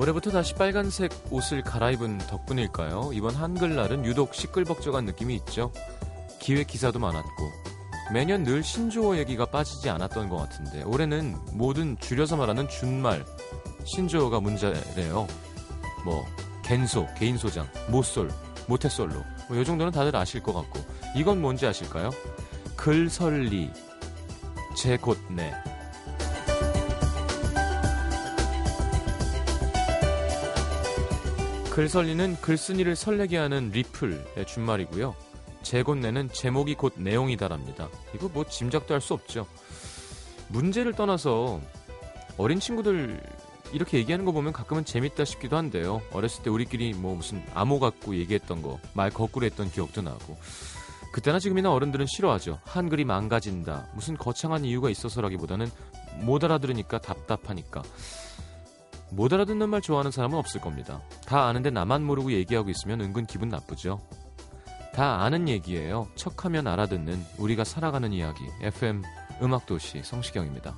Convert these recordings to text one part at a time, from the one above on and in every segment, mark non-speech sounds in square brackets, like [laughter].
올해부터 다시 빨간색 옷을 갈아입은 덕분일까요? 이번 한글날은 유독 시끌벅적한 느낌이 있죠. 기획 기사도 많았고 매년 늘 신조어 얘기가 빠지지 않았던 것 같은데 올해는 모든 줄여서 말하는 준말 신조어가 문제래요. 뭐 갠소, 개인 소장, 모솔, 모태솔로 뭐이 정도는 다들 아실 것 같고 이건 뭔지 아실까요? 글설리, 제곳내 글설리는 글쓴이를 설레게 하는 리플의 준말이고요. 제곳내는 제목이 곧 내용이다랍니다. 이거 뭐 짐작도 할 수 없죠. 문제를 떠나서 어린 친구들 이렇게 얘기하는 거 보면 가끔은 재밌다 싶기도 한데요. 어렸을 때 우리끼리 뭐 무슨 암호 갖고 얘기했던 거, 말 거꾸로 했던 기억도 나고. 그때나 지금이나 어른들은 싫어하죠. 한글이 망가진다. 무슨 거창한 이유가 있어서라기보다는 못 알아들으니까 답답하니까. 못 알아듣는 말 좋아하는 사람은 없을 겁니다. 다 아는데 나만 모르고 얘기하고 있으면 은근 기분 나쁘죠. 다 아는 얘기예요. 척하면 알아듣는 우리가 살아가는 이야기. FM 음악도시 성시경입니다.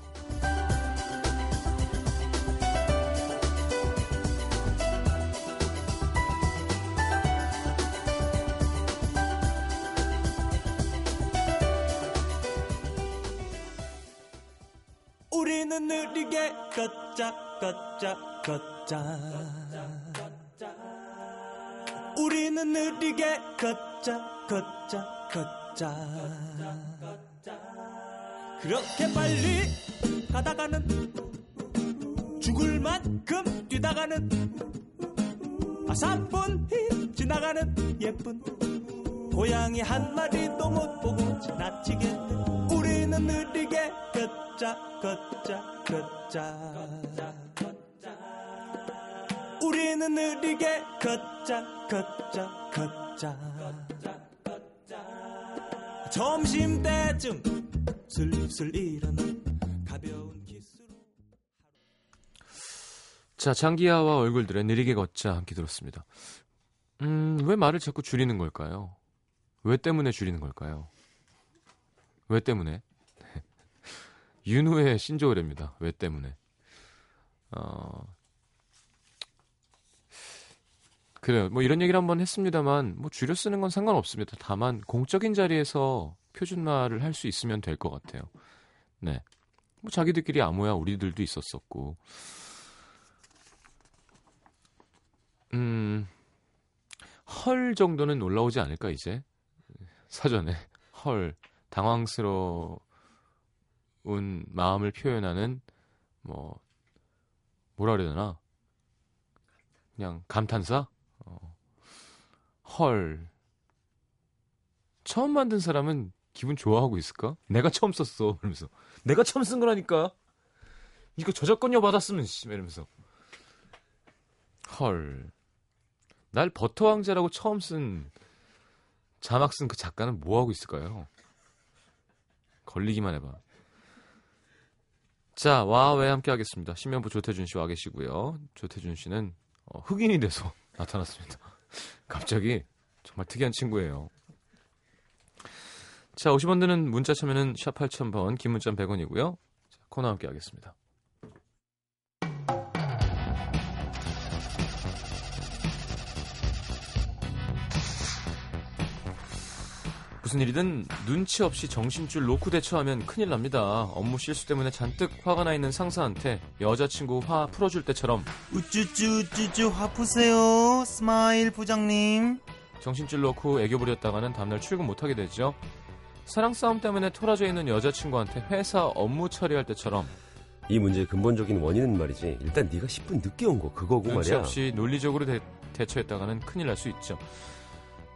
걷자. 우리는 느리게 걷자 걷자 걷자. 그렇게 빨리 가다가는 죽을 만큼 뛰다가는 아사분히 지나가는 예쁜 고양이 한 마리도 못 보고 지나치겠네 우리는 느리게 걷자 걷자 걷자 우리는 느리게 걷자 걷자 걷자 점심 때쯤 슬슬 일어나 가벼운 키스로 자, 장기하와 얼굴들의 느리게 걷자 함께 들었습니다. 음, 왜 말을 자꾸 줄이는 걸까요? 왜 때문에 줄이는 걸까요? 왜 때문에? [laughs] 윤우의 신조어랍니다. 왜 때문에? 어, 그래요. 뭐 이런 얘기를 한번 했습니다만, 뭐 줄여 쓰는 건 상관없습니다. 다만, 공적인 자리에서 표준말을 할 수 있으면 될 것 같아요. 네. 뭐 자기들끼리 아무야 우리들도 있었었고. 음, 헐 정도는 올라오지 않을까, 이제? 사전에. 헐. 당황스러운 마음을 표현하는, 뭐, 뭐라 그래야 되나? 그냥 감탄사? 어. 헐. 처음 만든 사람은 기분 좋아하고 있을까? 내가 처음 썼어. 이러면서. 내가 처음 쓴 거라니까? 이거 저작권료 받았으면, 씨. 이러면서. 헐. 날 버터 왕자라고 처음 쓴 자막 쓴 그 작가는 뭐 하고 있을까요? 걸리기만 해봐. 자, 와왜 함께 하겠습니다. 신면부 조태준 씨와 계시고요. 조태준 씨는 어, 흑인이 돼서 [laughs] 나타났습니다. 갑자기 정말 특이한 친구예요. 자, 50원 드는 문자 참여는 샵 8000번, 긴 문자 100원이고요. 자, 코너 함께 하겠습니다. 무슨 일이든 눈치 없이 정신줄 놓고 대처하면 큰일 납니다. 업무 실수 때문에 잔뜩 화가 나 있는 상사한테 여자친구 화 풀어줄 때처럼 우쭈쭈 우쭈쭈 화 푸세요 스마일 부장님 정신줄 놓고 애교 부렸다가는 다음날 출근 못하게 되죠. 사랑 싸움 때문에 토라져 있는 여자친구한테 회사 업무 처리할 때처럼 이 문제의 근본적인 원인은 말이지 일단 네가 10분 늦게 온 거 그거고 눈치 말이야 없이 논리적으로 대, 대처했다가는 큰일 날 수 있죠.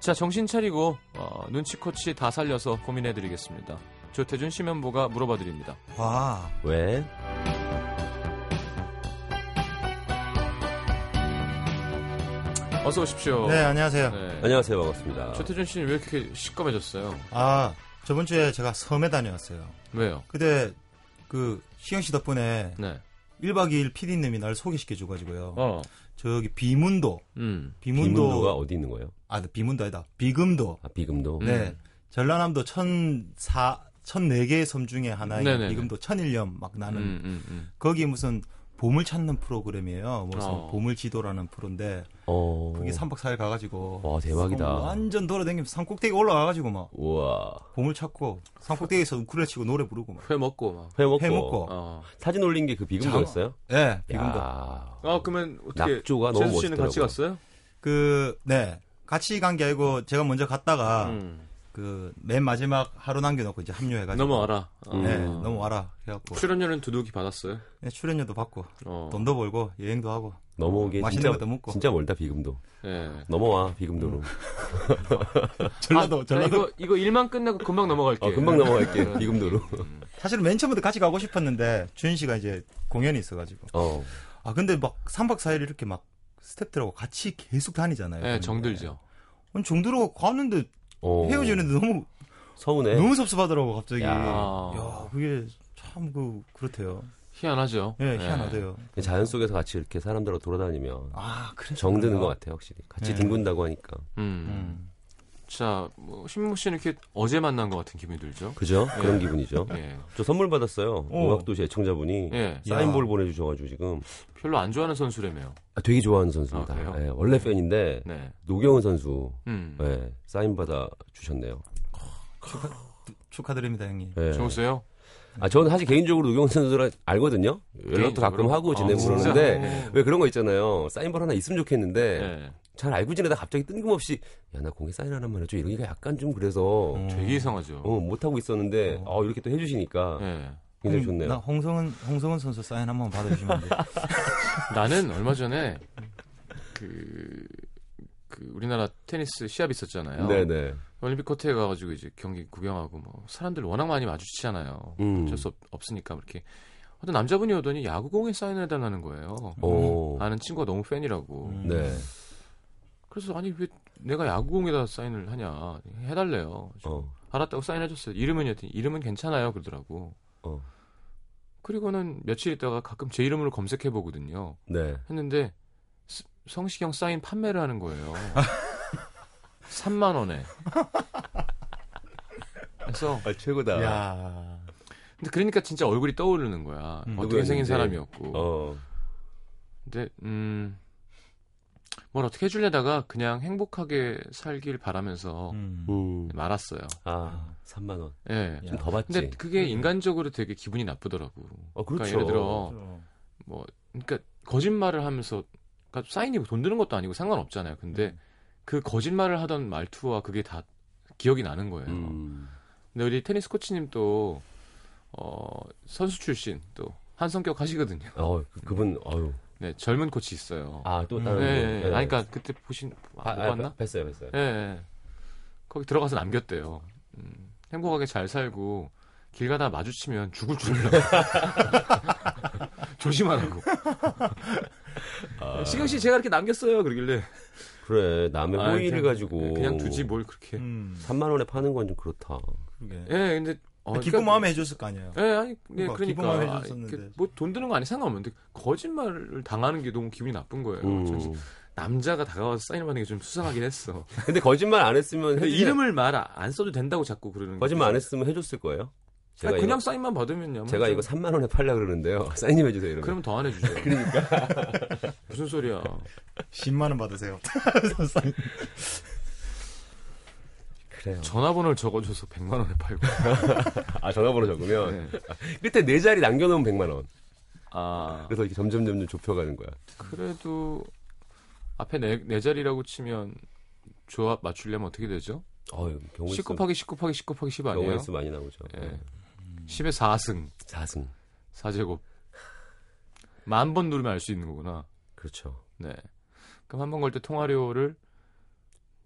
자 정신 차리고 어, 눈치코치 다 살려서 고민해드리겠습니다. 조태준 심연보가 물어봐드립니다. 와 왜? 어서 오십시오. 네, 안녕하세요. 네. 안녕하세요 반갑습니다 조태준 씨는 왜 이렇게 시꺼매졌어요? 아, 저번 주에 제가 섬에 다녀왔어요. 왜요? 근데 그 시영 씨 덕분에 네. 1박 2일 PD님이 날 소개시켜 줘 가지고요. 어. 저기 비문도 음. 비문도 비문도 가 어디 있는 거예요? 아, 비문도 아니다. 비금도. 아 비금도 네. 전라남도 천사 천네 개의 섬 중에 하나인 네네네. 비금도 천일염 막 나는 음, 음, 음. 거기 무슨 보물 찾는 프로그램이에요. 무슨 어. 보물 지도라는 프로인데 어. 그게 3박 4일 가가지고 와, 대박이다. 완전 돌아다니면서 산 꼭대기 올라가가지고 막 우와. 보물 찾고 산 꼭대기에서 우쿨렐 치고 노래 부르고 막. 회 먹고 막. 회 먹고. 회 먹고. 어. 사진 올린 게 그 비금도였어요? 예, 비금도. 야. 아 그러면 어떻게 낙조가 너무 재수 씨는 같이 멋있더라고요. 갔어요? 그, 네. 같이 간 게 아니고 제가 먼저 갔다가 음. 그맨 마지막 하루 남겨놓고 이제 합류해가지고. 넘어와라. 어. 네, 넘어와라. 해갖고. 출연료는 두둑이 받았어요. 네, 출연료도 받고 어. 돈도 벌고 여행도 하고 넘어오게 맛있는 진짜, 것도 먹고. 진짜 멀다, 비금도. 예. 넘어와, 비금도로. [laughs] 전라도 아, 전라도 이거 이거 일만 끝내고 금방 넘어갈게. 어, 금방 넘어갈게, 네. 비금도로. [laughs] 사실은 맨 처음부터 같이 가고 싶었는데 주인 씨가 이제 공연이 있어가지고 어. 아 근데 막 3박 4일 이렇게 막 스탭들하고 같이 계속 다니잖아요. 예, 정들죠. 아니, 정들어 가는데 어. 헤어지는데 너무 서운해. 너무 섭섭하더라고 갑자기. 야. 야, 그게 참 그 그렇대요. 희한하죠. 예, 희한하대요. 자연 속에서 같이 이렇게 사람들하고 돌아다니면 아, 그래. 정드는 것 같아요, 확실히. 같이 네. 뒹군다고 하니까. 음. 음. 자, 뭐 신무 씨는 이렇게 어제 만난 것 같은 기분이 들죠? 그죠? 그런 예. 기분이죠. 예. 저 선물 받았어요. 어. 음악도시 애청자분이 예. 사인볼 야. 보내주셔가지고 지금 별로 안 좋아하는 선수라며요. 아, 되게 좋아하는 선수입니다. 아? 예, 원래 팬인데 네. 노경은 선수 음. 예, 사인 받아 주셨네요. 축하드립니다, 형님. 예. 좋으세요? 아 저는 사실 개인적으로 노경은 선수를 알거든요. 연락도 가끔? 하고 지내고 아? 그러는데 어. 왜 그런 거 있잖아요. 사인볼 하나 있으면 좋겠는데 예. 잘 알고 지내다 갑자기 뜬금없이 야 나 공에 사인 하나만 해줘 이러기가 약간 좀 그래서 음. 되게 이상하죠. 어, 못 하고 있었는데 어, 이렇게 또 해주시니까 예. 굉장히 좋네요. 나 홍성은 홍성은 선수 사인 한번 받아주시면 안 돼요? [laughs] 나는 얼마 전에 그, 그 우리나라 테니스 시합 있었잖아요. 네네. 올림픽 코트에 가가지고 이제 경기 구경하고 뭐 사람들 워낙 많이 마주치잖아요. 음. 어쩔 수 없, 으니까 이렇게 어떤 남자분이 오더니 야구공에 사인을 해달라는 거예요. 오. 아는 친구가 너무 팬이라고. 음. 네. 그래서 아니 왜 내가 야구공에다 사인을 하냐 해달래요. 어. 알았다고 사인해줬어요. 이름은 여튼 이름은 괜찮아요 그러더라고. 어. 그리고는 며칠 있다가 가끔 제 이름으로 검색해 보거든요. 네. 했는데 스- 성시경 사인 판매를 하는 거예요. [laughs] 3만 원에. 그래서 아 최고다. 야. 근데 그러니까 진짜 얼굴이 떠오르는 거야. 음, 어떻게 생긴. 사람이었고. 어. 근데 음. 뭘 어떻게 해주려다가 그냥 행복하게 살길 바라면서 음. 음. 말았어요. 아 3만 원. 예. 야. 좀더 받지. 근데 그게 인간적으로 되게 기분이 나쁘더라고. 어 그렇죠. 그러니까 예를 들어 그렇죠. 뭐 그러니까 거짓말을 하면서 그러니까 사인이 돈 드는 것도 아니고 상관없잖아요. 근데 음. 그 거짓말을 하던 말투와 그게 다 기억이 나는 거예요. 음. 근데 우리 테니스 코치님 또 어, 선수 출신 또 한성격 하시거든요. 어 그, 그분 어유. 네, 젊은 코치 있어요. 아또 음. 다른 네, 분. 네. 아니, 그러니까 그때 보신 아, 못 봤나? 뵀어요, 뵀어요. 예, 예. 거기 들어가서 남겼대요. 음, 행복하게 잘 살고 길 가다 마주치면 죽을 줄 알고 [laughs] 조심하라고. 아. 시경 씨 제가 이렇게 남겼어요. 그러길래 그래 남의 아, 호의를 그냥- 가지고 그냥 두지 뭘 그렇게. 음. 3만 원에 파는 건 좀 그렇다. 그러게. 예, 근데 어, 기쁜 그러니까- 마음에 해줬을 거 아니에요. 예, 아니, 예, 그러니까 그러니까 기본만 해줬었는데. 뭐 돈 드는 거 아니 상관없는데 거짓말을 당하는 게 너무 기분이 나쁜 거예요. 전 음. 남자가 다가와서 사인을 받는 게 좀 수상하긴 했어. [laughs] 근데 거짓말 안 했으면 해주지- 이름을 말 안 써도 된다고 자꾸 그러는 거짓말 안 거죠. 했으면 해줬을 거예요. 제가 아니, 그냥 이거, 사인만 받으면요. 제가 이거 3만 원에 팔려 그러는데요. [laughs] 사인 좀 해주세요. 이러면. 그러면 더 안 해주죠. [laughs] 그러니까 [laughs] 무슨 소리야? 10만 원 받으세요. 그래요. 전화번호를 적어줘서 100만 원에 팔고. 아 전화번호 적으면 네. 끝에 네 자리 남겨놓으면 100만 원. 아 그래서 이렇게 점점 점점 좁혀가는 거야. 그래도 앞에 네, 네 자리라고 치면 조합 맞추려면 어떻게 되죠? 어유 경우 10 곱하기 10 곱하기 10 곱하기 10 아니에요? 경우 수 많이 나오죠. 예. 10에 4승 4승. 4제곱 만 번 누르면 알 수 있는 거구나. 그렇죠. 네. 그럼 한 번 걸 때 통화료를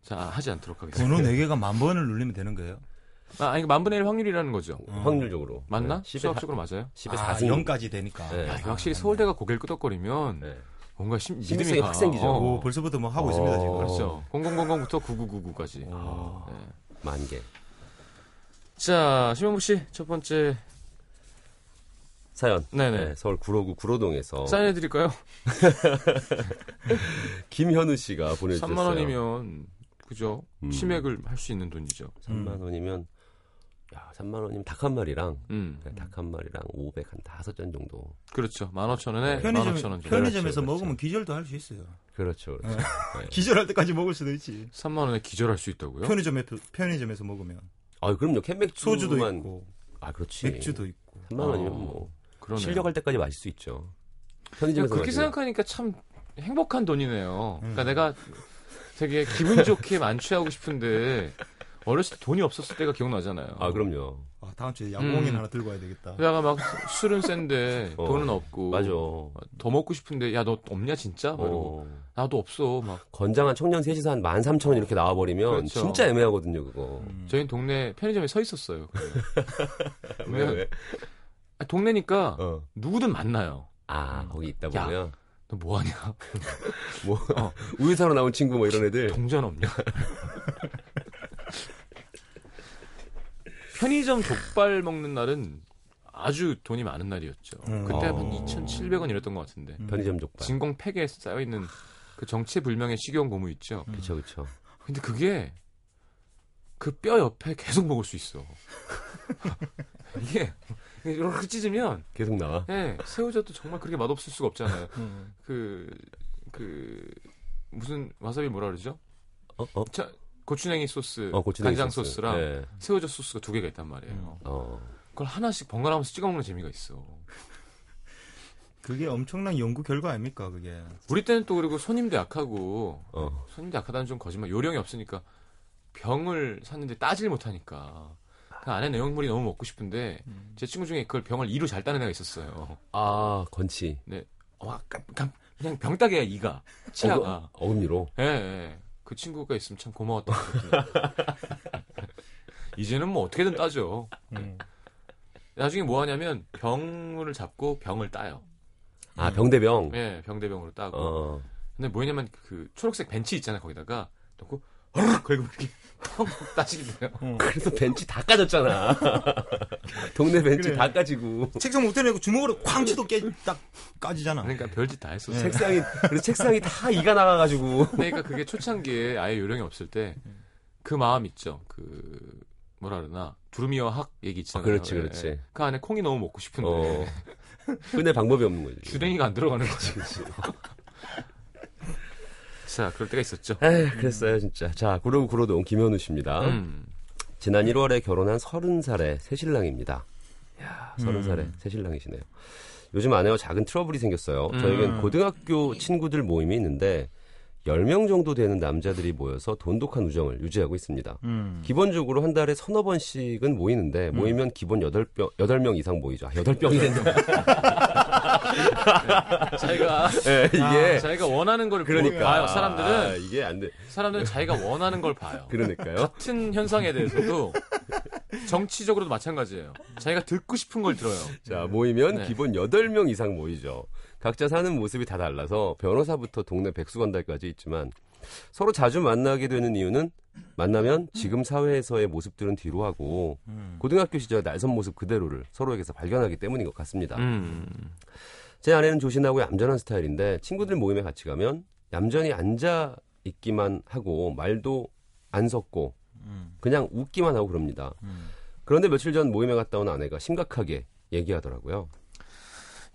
자 하지 않도록 하겠습니다. 번호 4개가 만 번을 눌리면 되는 거예요? 아, 아니 만분의 1 확률이라는 거죠. 음. 확률적으로. 맞나? 네. 10에 수학적으로 맞아요? 10에 아, 4승. 0까지 되니까. 네. 야, 확실히 서울대가 고개를 끄덕거리면 네. 뭔가 심, 믿음이 가. 확 생기죠. 어, 오, 벌써부터 뭐 하고 있습니다, 지금. 어. 그렇죠. 0000부터 9999까지. 오. 네. 만 개. 자, 심영부 씨, 첫 번째 사연. 네네. 네, 서울 구로구 구로동에서 사인해 드릴까요? [laughs] 김현우 씨가 보내주셨어요. 3만 원이면 그죠? 음. 치맥을 할 수 있는 돈이죠. 3만 원이면 야, 3만 원이면 닭 한 마리랑 음. 닭 한 마리랑 500 한 다섯 잔 정도. 그렇죠. 15,000원에 편의점, 15,000원 정도. 편의점에서 그렇죠, 먹으면 기절도 할 수 있어요. 그렇죠. 그렇죠. [laughs] 기절할 때까지 먹을 수도 있지. 3만 원에 기절할 수 있다고요? 편의점에 편의점에서 먹으면 아, 그럼요. 캔맥주만 소주도 있고 아, 그렇지. 맥주도 있고. 3만 원이면 뭐 그러네요. 실려갈 때까지 마실 수 있죠. 편의점에서 그렇게 마시면. 생각하니까 참 행복한 돈이네요. 그러니까 음. 내가 되게 기분 좋게 [laughs] 만취하고 싶은데 어렸을 때 돈이 없었을 때가 기억나잖아요. 아, 그럼요. 아, 다음 주에 야구공인 음. 하나 들고 와야 되겠다. 그다가 막 술은 센데 [laughs] 어, 돈은 없고 맞아. 더 먹고 싶은데 야 너 없냐 진짜? 막 이러고 어. 나도 없어 막 건장한 청년 셋이서 한 13,000원 이렇게 나와 버리면 그렇죠. 진짜 애매하거든요, 그거. 음. 저희 동네 편의점에 서 있었어요. [laughs] 왜, 그러면 왜? 아, 동네니까 어. 누구든 만나요. 아, 거기 있다 야. 보면. 너 뭐하냐? [laughs] 뭐, 우유 사러 나온 친구 뭐 이런 애들. 동전 없냐? 편의점 족발 먹는 날은 아주 돈이 많은 날이었죠. 음. 그때 한 어. 2,700원 이랬던 것 같은데. 음. 편의점 족발. 진공 팩에 쌓여 있는 그 정체불명의 식용 고무 있죠. 음. 그쵸, 그쵸. 근데 그게 그 뼈 옆에 계속 먹을 수 있어. [laughs] 이게 이렇게 찢으면 계속 나와. 예, 새우젓도 정말 그렇게 맛없을 수가 없잖아요. 음. 그, 그, 무슨, 와사비 뭐라 그러죠? 어, 어? 자, 고추냉이 소스, 어, 고추냉이 간장 소스. 소스. 랑 네. 새우젓 소스가 두 개가 있단 말이에요. 음. 어. 그걸 하나씩 번갈아가면서 찍어 먹는 재미가 있어. 그게 엄청난 연구 결과 아닙니까, 그게. 우리 때는 또 그리고 손님도 약하고, 어. 손님도 약하다는 좀 거짓말, 요령이 없으니까 병을 샀는데 따질 못하니까. 그 안에 내용물이 너무 먹고 싶은데, 음. 제 친구 중에 그걸 병을 이로 잘 따는 애가 있었어요. 아, 건치. 와, 깜, 깜, 그냥 병따개야, 이가. 치아가. 어금- 어금니로. 예, 예. 그 친구가 있으면 참 고마웠던 것 같은데. [laughs] 이제는 뭐 어떻게든 따죠. 음. 나중에 뭐 하냐면 병을 잡고 병을 따요. 아, 병대병. 예, 병대병으로 따고. 어. 근데 뭐냐면 그 초록색 벤치 있잖아요, 거기다가. 놓고 허르 걸고 이렇게 턱 따지게 돼요. 그래서 벤치 다 까졌잖아. [laughs] 동네 벤치 그래. 다 까지고. 책상 못 때리고 주먹으로 쾅 치도 깨, 딱 까지잖아. 그러니까 별짓 다 했었어요. 네. 책상이, 그래서 책상이 다 이가 나가가지고. 그러니까 그게 초창기에 아예 요령이 없을 때 그 마음 있죠. 그 뭐라 그러나 두루미와 학 얘기 있잖아요. 아, 그렇지, 예, 그렇지. 예. 그 안에 콩이 너무 먹고 싶은데 어. 끝낼 방법이 없는 거지. 주댕이가 안 들어가는 거지. 자, 그럴 때가 있었죠. 에이, 그랬어요, 진짜. 자, 구로구 구로동 김현우 씨입니다. 음. 지난 1월에 결혼한 30살의 새신랑입니다. 야, 30살의 음. 새신랑이시네요. 요즘 아내와 작은 트러블이 생겼어요. 음. 저에겐 고등학교 친구들 모임이 있는데 10명 정도 되는 남자들이 모여서 돈독한 우정을 유지하고 있습니다. 음. 기본적으로 한 달에 서너 번씩은 모이는데 모이면 기본 8명, 8명 이상 모이죠. 아, 8병이 된다. [laughs] 자기가 예, 이게 자기가 원하는 걸 그러니까 봐요. 사람들은 아, 이게 안 돼. 사람들은 자기가 원하는 걸 봐요. 그러니까요. 같은 현상에 대해서도 정치적으로도 마찬가지예요. 자기가 듣고 싶은 걸 들어요. 자, 모이면 네. 기본 8명 이상 모이죠. 각자 사는 모습이 다 달라서 변호사부터 동네 백수건달까지 있지만 서로 자주 만나게 되는 이유는 만나면 지금 사회에서의 모습들은 뒤로 하고 음. 고등학교 시절 날선 모습 그대로를 서로에게서 발견하기 때문인 것 같습니다. 음. 제 아내는 조신하고 얌전한 스타일인데 친구들 모임에 같이 가면 얌전히 앉아 있기만 하고 말도 안 섞고 음. 그냥 웃기만 하고 그럽니다. 음. 그런데 며칠 전 모임에 갔다 온 아내가 심각하게 얘기하더라고요.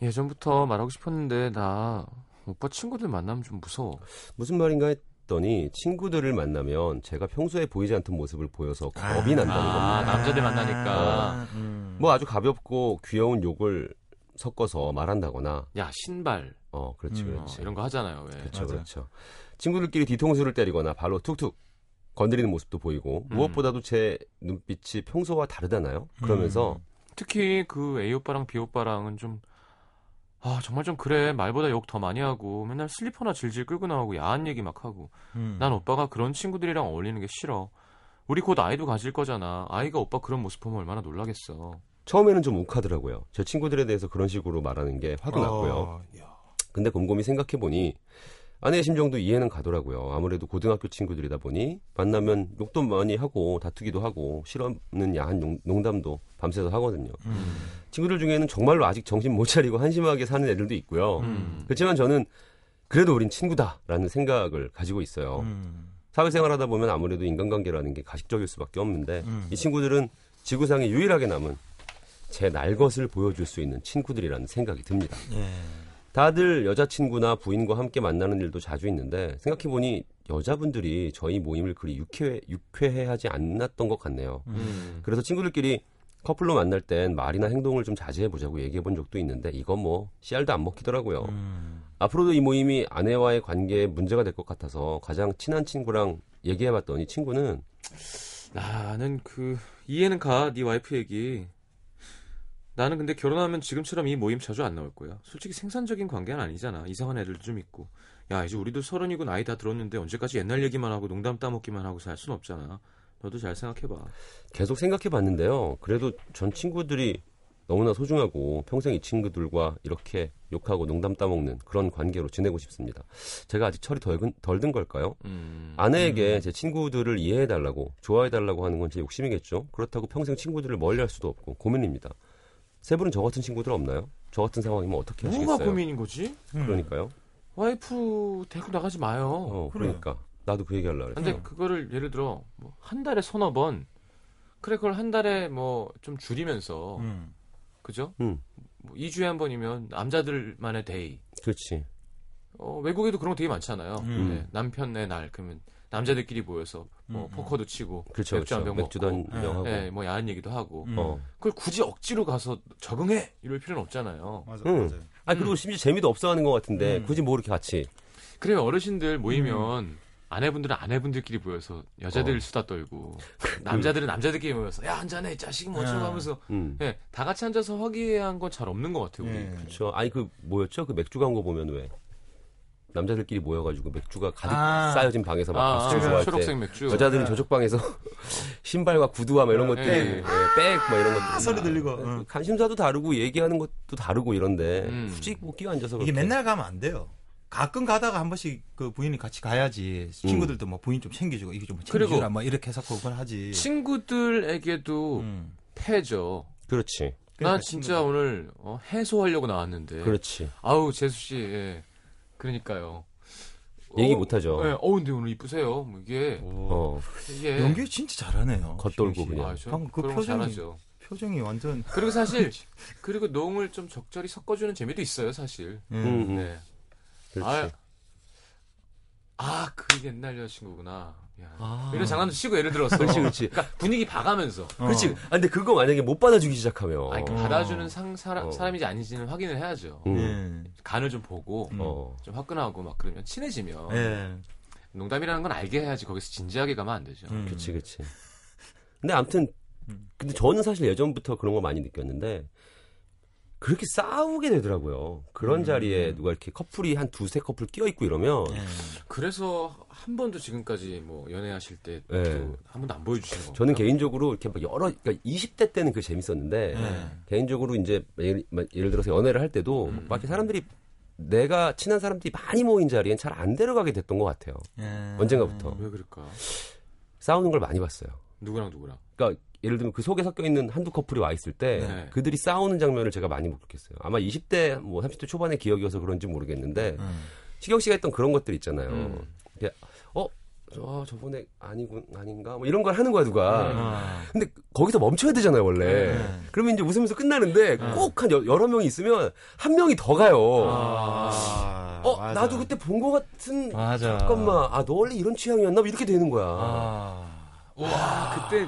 예전부터 말하고 싶었는데 나 오빠 친구들 만나면 좀 무서워. 무슨 말인가 했더니 친구들을 만나면 제가 평소에 보이지 않던 모습을 보여서 겁이 난다는 아, 겁니다. 남자들 만나니까. 음. 뭐 아주 가볍고 귀여운 욕을 섞어서 말한다거나 야 신발 어 그렇지 음, 어, 그렇지 이런 거 하잖아요. 왜. 그렇죠 맞아요. 그렇죠 친구들끼리 뒤통수를 때리거나 발로 툭툭 건드리는 모습도 보이고 음. 무엇보다도 제 눈빛이 평소와 다르다나요? 그러면서 음. 특히 그 A 오빠랑 B 오빠랑은 좀 아, 정말 좀 그래. 말보다 욕 더 많이 하고 맨날 슬리퍼나 질질 끌고 나오고 야한 얘기 막 하고. 음. 난 오빠가 그런 친구들이랑 어울리는 게 싫어. 우리 곧 아이도 가질 거잖아. 아이가 오빠 그런 모습 보면 얼마나 놀라겠어. 처음에는 좀 욱하더라고요. 제 친구들에 대해서 그런 식으로 말하는 게 화가 났고요. 어, 야. 근데 곰곰이 생각해보니 아내의 심정도 이해는 가더라고요. 아무래도 고등학교 친구들이다 보니 만나면 욕도 많이 하고 다투기도 하고 싫어하는 야한 농- 농담도 밤새서 하거든요. 음. 친구들 중에는 정말로 아직 정신 못 차리고 한심하게 사는 애들도 있고요. 음. 그렇지만 저는 그래도 우린 친구다라는 생각을 가지고 있어요. 음. 사회생활 하다 보면 아무래도 인간관계라는 게 가식적일 수밖에 없는데 음. 이 친구들은 지구상에 유일하게 남은 제 날것을 보여줄 수 있는 친구들이라는 생각이 듭니다. 예. 다들 여자친구나 부인과 함께 만나는 일도 자주 있는데 생각해보니 여자분들이 저희 모임을 그리 유쾌, 유쾌해하지 않았던 것 같네요. 음. 그래서 친구들끼리 커플로 만날 땐 말이나 행동을 좀 자제해보자고 얘기해본 적도 있는데 이건 뭐 씨알도 안 먹히더라고요. 음. 앞으로도 이 모임이 아내와의 관계에 문제가 될 것 같아서 가장 친한 친구랑 얘기해봤더니 친구는 나는 그 이해는 가 네 와이프 얘기. 나는 근데 결혼하면 지금처럼 이 모임 자주 안 나올 거야. 솔직히 생산적인 관계는 아니잖아. 이상한 애들도 좀 있고. 야 이제 우리도 서른이고 나이 다 들었는데 언제까지 옛날 얘기만 하고 농담 따먹기만 하고 살 순 없잖아. 너도 잘 생각해봐. 계속 생각해봤는데요. 그래도 전 친구들이 너무나 소중하고 평생 이 친구들과 이렇게 욕하고 농담 따먹는 그런 관계로 지내고 싶습니다. 제가 아직 철이 덜 든 걸까요? 음. 아내에게 제 친구들을 이해해달라고 좋아해달라고 하는 건 제 욕심이겠죠. 그렇다고 평생 친구들을 멀리 할 수도 없고 고민입니다. 세 분은 저 같은 친구들 없나요? 저 같은 상황이면 어떻게 하시겠어요? 뭐가 고민인 거지? 그러니까요. 와이프 데리고 나가지 마요. 어, 그래. 그러니까 나도 그 얘기 하려고 그랬어. 근데 그거를 예를 들어 뭐 한 달에 서너 번 그래 그걸 한 달에 뭐 좀 줄이면서 음. 그죠? 음. 뭐 2주에 한 번이면 남자들만의 day. 그렇지. 어, 외국에도 그런 거 되게 많잖아요. 음. 네, 남편의 날 그러면 남자들끼리 모여서 뭐 음, 음. 포커도 치고 그렇죠. 맥주 한 그렇죠. 병 맥주도 먹고 한병 하고. 네, 뭐 야한 얘기도 하고 음. 어. 그걸 굳이 억지로 가서 적응해 이럴 필요는 없잖아요. 맞아, 응. 맞아요. 아 그리고 심지어 재미도 없어하는 것 같은데 음. 굳이 뭐 이렇게 같이 그래요 어르신들 모이면 음. 아내분들은 아내분들끼리 모여서 여자들 어. 수다 떨고 [laughs] 남자들은 남자들끼리 모여서 야 한잔해 이 자식 뭐 어쩌고 아. 하면서 음. 예, 다 같이 앉아서 화기애애한 건 잘 없는 것 같아요. 우리. 예. 그렇죠. 아니 그 뭐였죠? 그 맥주 광고 보면 왜 남자들끼리 모여가지고 맥주가 가득 아. 쌓여진 방에서 막 아, 박수 아, 좋아할 초록색 때 맥주. 여자들은 네. 저쪽 방에서 [laughs] 신발과 구두와 막 이런 것들, 예. 예, 백뭐 이런 것들 소리 들리고. 응. 관심사도 다르고 얘기하는 것도 다르고 이런데 음. 굳이 뭐 끼어 앉아서 이게 그렇게. 맨날 가면 안 돼요. 가끔 가다가 한 번씩 그 부인이 같이 가야지. 친구들도 뭐 부인 좀 챙겨주고 이게 좀 그리고 챙겨주라 뭐 이렇게 해서 그걸 하지. 친구들에게도 음. 패죠. 그렇지, 난 그러니까 진짜 친구들. 오늘 어, 해소하려고 나왔는데. 그렇지. 아우 재수 씨, 예. 그러니까요. 얘기 어, 못하죠. 예, 어 근데 오늘 이쁘세요. 뭐 이게 어, 이게 연기 진짜 잘하네요. 겉돌고. 그냥. 아, 방금 그 표정이- 잘하죠. 표정이 완전. 그리고 사실 [laughs] 그리고 농을 좀 적절히 섞어주는 재미도 있어요, 사실. 음. 음, 음. 네. 그렇지. 아, 아, 그 옛날 여자친구구나. 아. 이런 장난도 치고 예를 들어서. 그렇지, 그렇지. 그러니까 분위기 봐가면서. 어. 그렇지. 아, 근데 그거 만약에 못 받아주기 시작하면, 아니, 어. 받아주는 상, 사람, 어. 사람인지 아닌지는 확인을 해야죠. 음. 예. 간을 좀 보고, 음. 어, 좀 화끈하고 막 그러면 친해지면. 예. 농담이라는 건 알게 해야지 거기서 진지하게 가면 안 되죠. 음. 그렇지, 그렇지. 근데 아무튼, 음. 근데 저는 사실 예전부터 그런 거 많이 느꼈는데, 그렇게 싸우게 되더라고요. 그런 음. 자리에 누가 이렇게 커플이 한 두세 커플 끼어 있고 이러면, 예. 그래서 한 번도 지금까지 뭐 연애하실 때또 네. 한 번도 안 보여주시는 거. 저는 개인적으로 이렇게 막 여러, 그러니까 20대 때는 그게 재밌었는데, 예. 개인적으로 이제 예를, 예를 들어서 연애를 할 때도, 음. 막 이렇게 사람들이, 내가 친한 사람들이 많이 모인 자리엔 잘 안 데려가게 됐던 것 같아요. 예. 언젠가부터. 왜 그럴까? 싸우는 걸 많이 봤어요. 누구랑 누구랑? 그러니까 예를 들면 그 속에 섞여 있는 한두 커플이 와 있을 때 네. 그들이 싸우는 장면을 제가 많이 목격했어요. 아마 20대 뭐 30대 초반의 기억이어서 그런지 모르겠는데 음. 시경 씨가 했던 그런 것들 있잖아요. 음. 이게 어, 저 저번에 아니군 아닌가 뭐 이런 걸 하는 거야 누가. 아. 근데 거기서 멈춰야 되잖아요 원래. 네. 그러면 이제 웃으면서 끝나는데 꼭 한 여러 명이 있으면 한 명이 더 가요. 아. 어 맞아. 나도 그때 본 것 같은 맞아. 잠깐만 아너 원래 이런 취향이었나 뭐 이렇게 되는 거야. 아. 와, 그때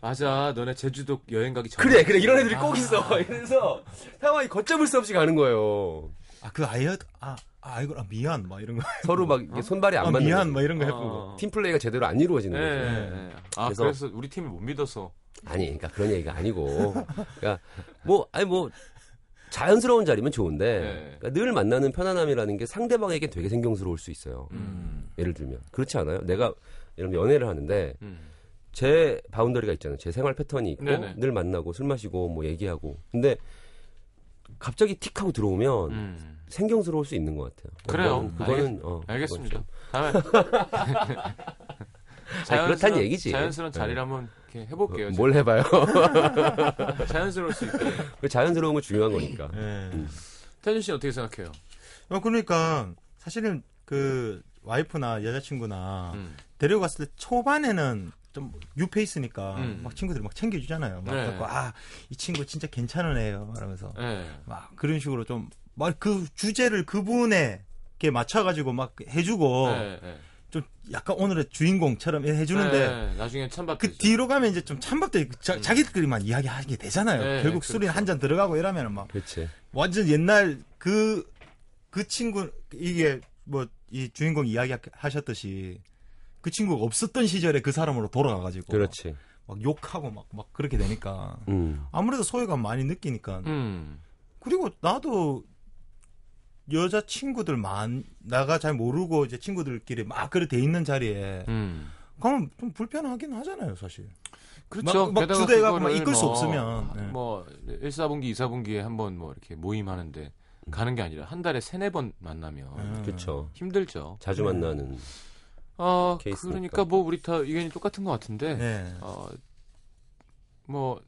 맞아. 너네 제주도 여행 가기 전에. 그래, 그래, 이런 애들이 꼭 있어. [laughs] 이래서 상황이 걷잡을 수 없이 가는 거예요. 아, 그 아이어, 아, 아, 이거, 아, 미안, 막 이런 거. 서로 막 이게 손발이 안 아, 맞는 미안, 거지. 막 이런 거 어. 거. 팀 플레이가 제대로 안 이루어지는 네, 거죠. 네, 네. 아, 그래서- 그래서, 우리 팀을 못 믿어서. 아니, 그러니까 그런 얘기가 아니고, 그러니까 뭐, 아니 뭐 자연스러운 자리면 좋은데, 네. 그러니까 늘 만나는 편안함이라는 게 상대방에게 되게 생경스러울 수 있어요. 음. 예를 들면 그렇지 않아요? 내가 예를 들면 연애를 하는데 음. 제 바운더리가 있잖아요. 제 생활 패턴이 있고 네네. 늘 만나고 술 마시고 뭐 얘기하고. 근데 갑자기 틱 하고 들어오면 음. 생경스러울 수 있는 것 같아요. 그래요. 그거는, 그거는 어, 알겠습니다. 다음에. [laughs] 아니, 그렇다는 얘기지. 자연스러운 네. 자리를 한번 이렇게 해볼게요. 뭘 해봐요? [laughs] 자연스러울 수 있게. 그 자연스러운 건 중요한 거니까. 예. 태준 씨는 어떻게 생각해요? 어, 그러니까, 사실은 그, 와이프나 여자친구나 음. 데려갔을 때 초반에는 좀 뉴페이스니까 음. 막 친구들이 막 챙겨주잖아요. 막 네. 갖고 아이 친구 진짜 괜찮은 애예요. 말하면서 예. 막 그런 식으로 좀 막 그 주제를 그분에게 맞춰가지고 막 해주고 예, 예. 좀 약간 오늘의 주인공처럼 해주는데 예, 나중에 찬밥 그 뒤로 가면 이제 좀 찬밥들 자, 음. 자기들끼리만 이야기하게 되잖아요. 네, 결국 그렇죠. 술이 한잔 들어가고 이러면은 막 그렇지. 완전 옛날 그, 그 친구, 이게 뭐, 이 주인공 이야기 하셨듯이 그 친구가 없었던 시절에 그 사람으로 돌아가가지고. 그렇지. 막 욕하고 막, 막 그렇게 되니까. 음. 아무래도 소외감 많이 느끼니까. 음. 그리고 나도 여자 친구들 만, 나가 잘 모르고 이제 친구들끼리 막 그래 돼 있는 자리에 음. 가면 좀 불편하긴 하잖아요, 사실. 그렇죠. 막- 막 주대가 막 이끌 수 뭐, 없으면, 네. 뭐 1, 4분기, 2, 4분기에 한번 뭐 이렇게 모임하는데 가는 게 아니라 한 달에 세네 번 만나면 음. 그렇죠. 힘들죠. 자주 네. 만나는. 어, 케이스니까. 그러니까 뭐 우리 다 의견이 똑같은 것 같은데 네. 어, 뭐